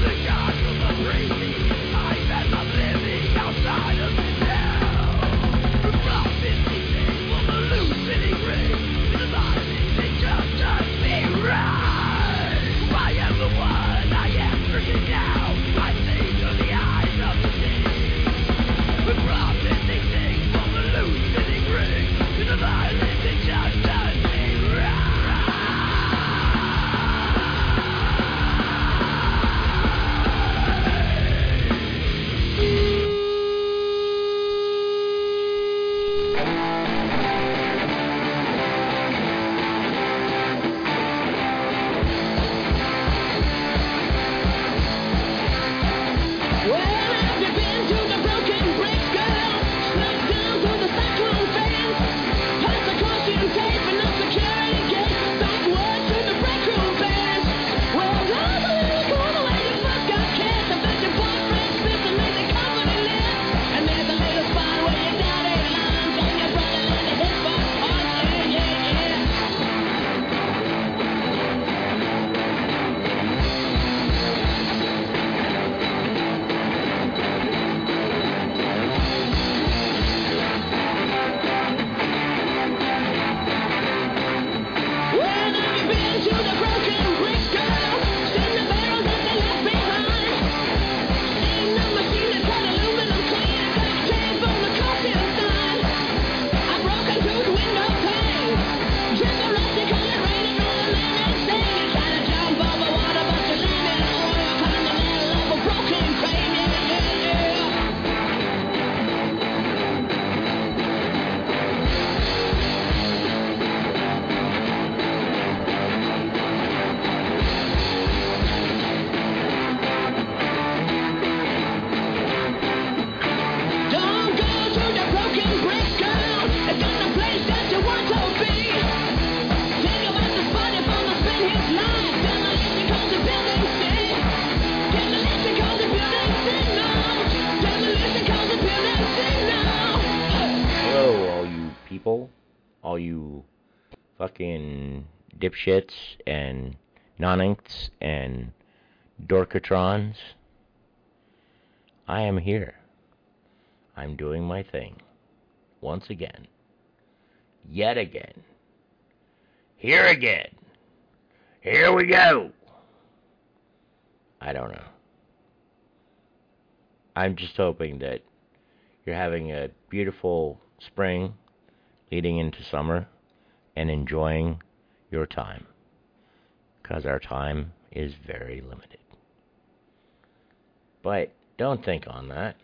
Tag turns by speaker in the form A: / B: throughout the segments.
A: Classic. people, all you fucking dipshits and noninks and dorkatrons. I am here. I'm doing my thing. Once again. Yet again. Here again. Here we go. I don't know. I'm just hoping that you're having a beautiful spring leading into summer and enjoying your time because our time is very limited. But don't think on that.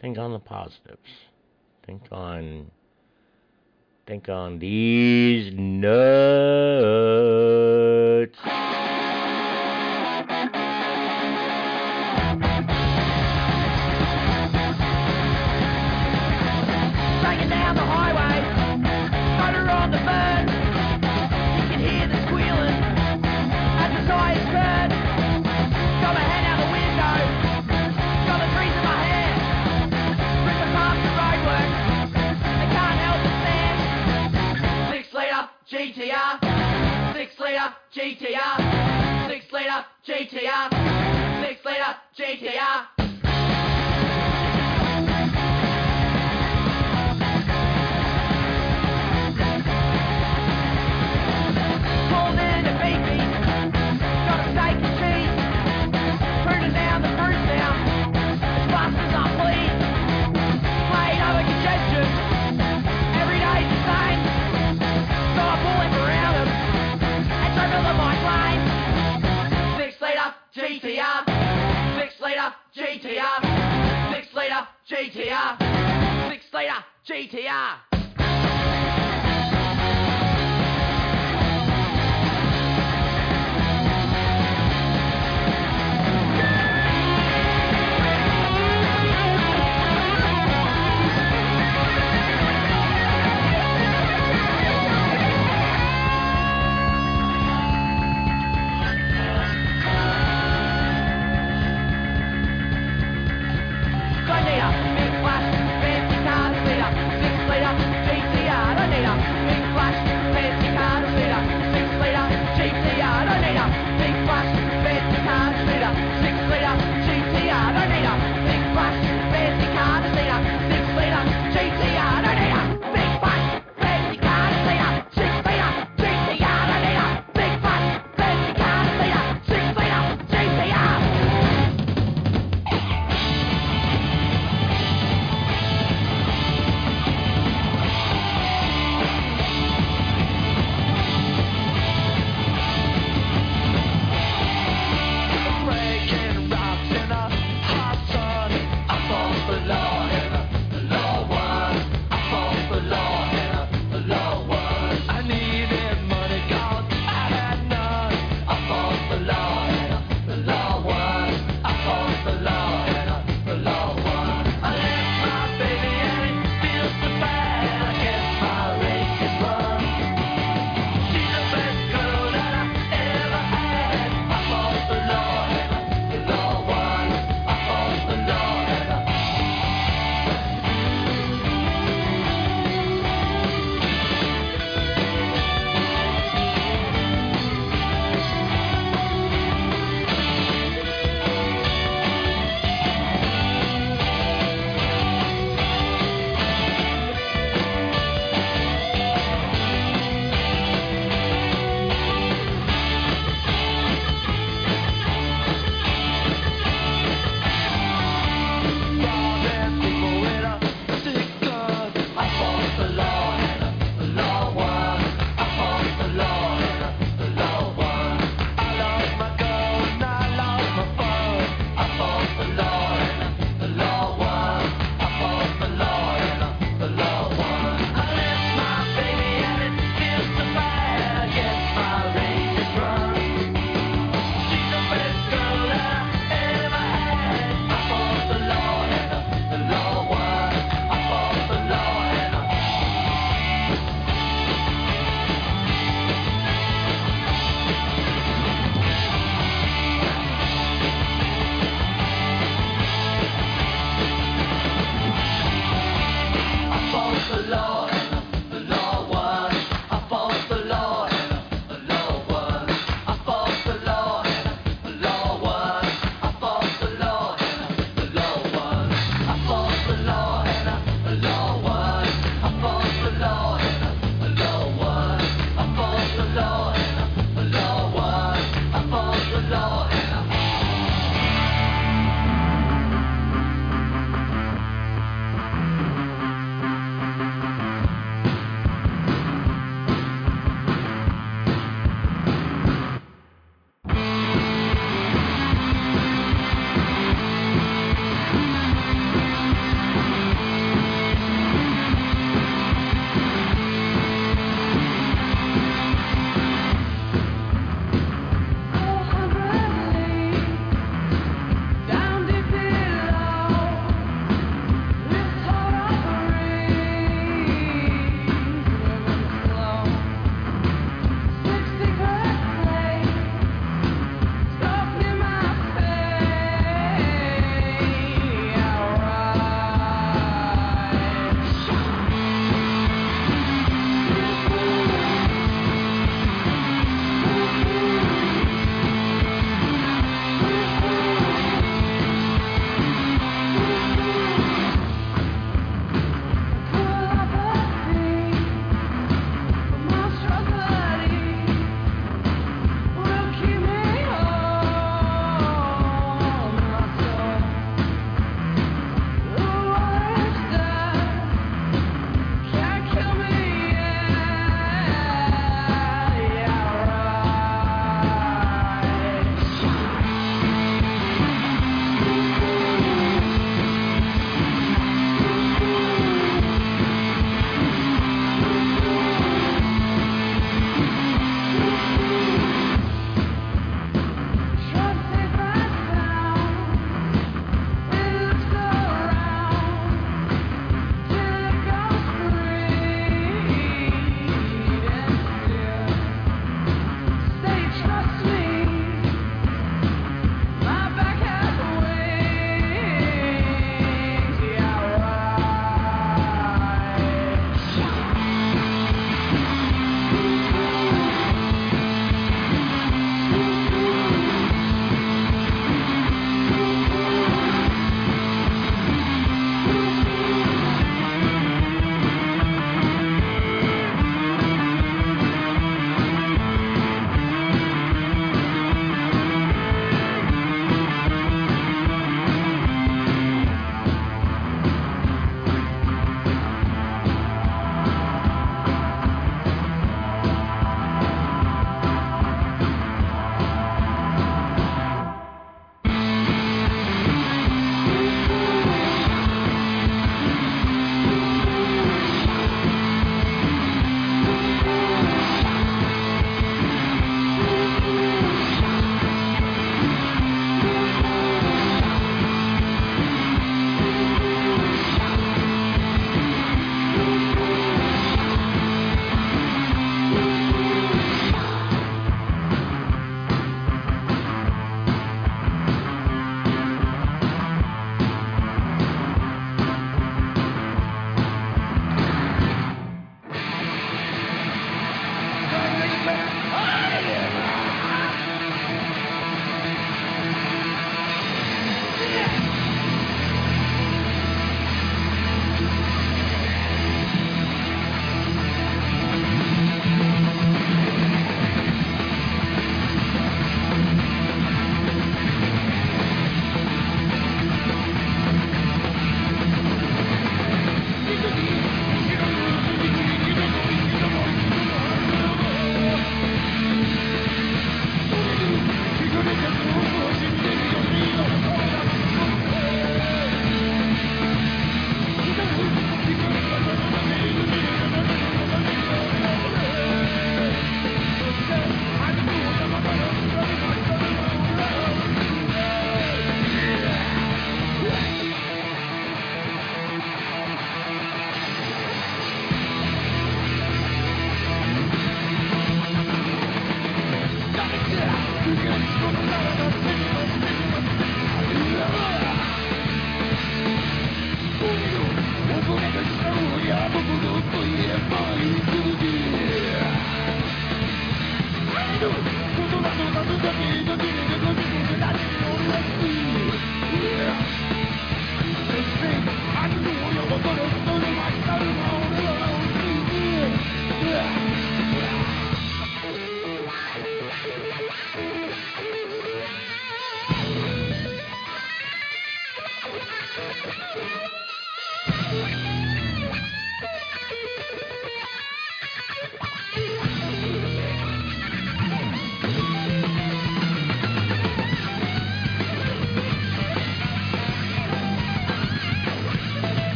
A: Think on the positives. Think on think on these
B: no. GTR, six liter GTR, six liter GTR.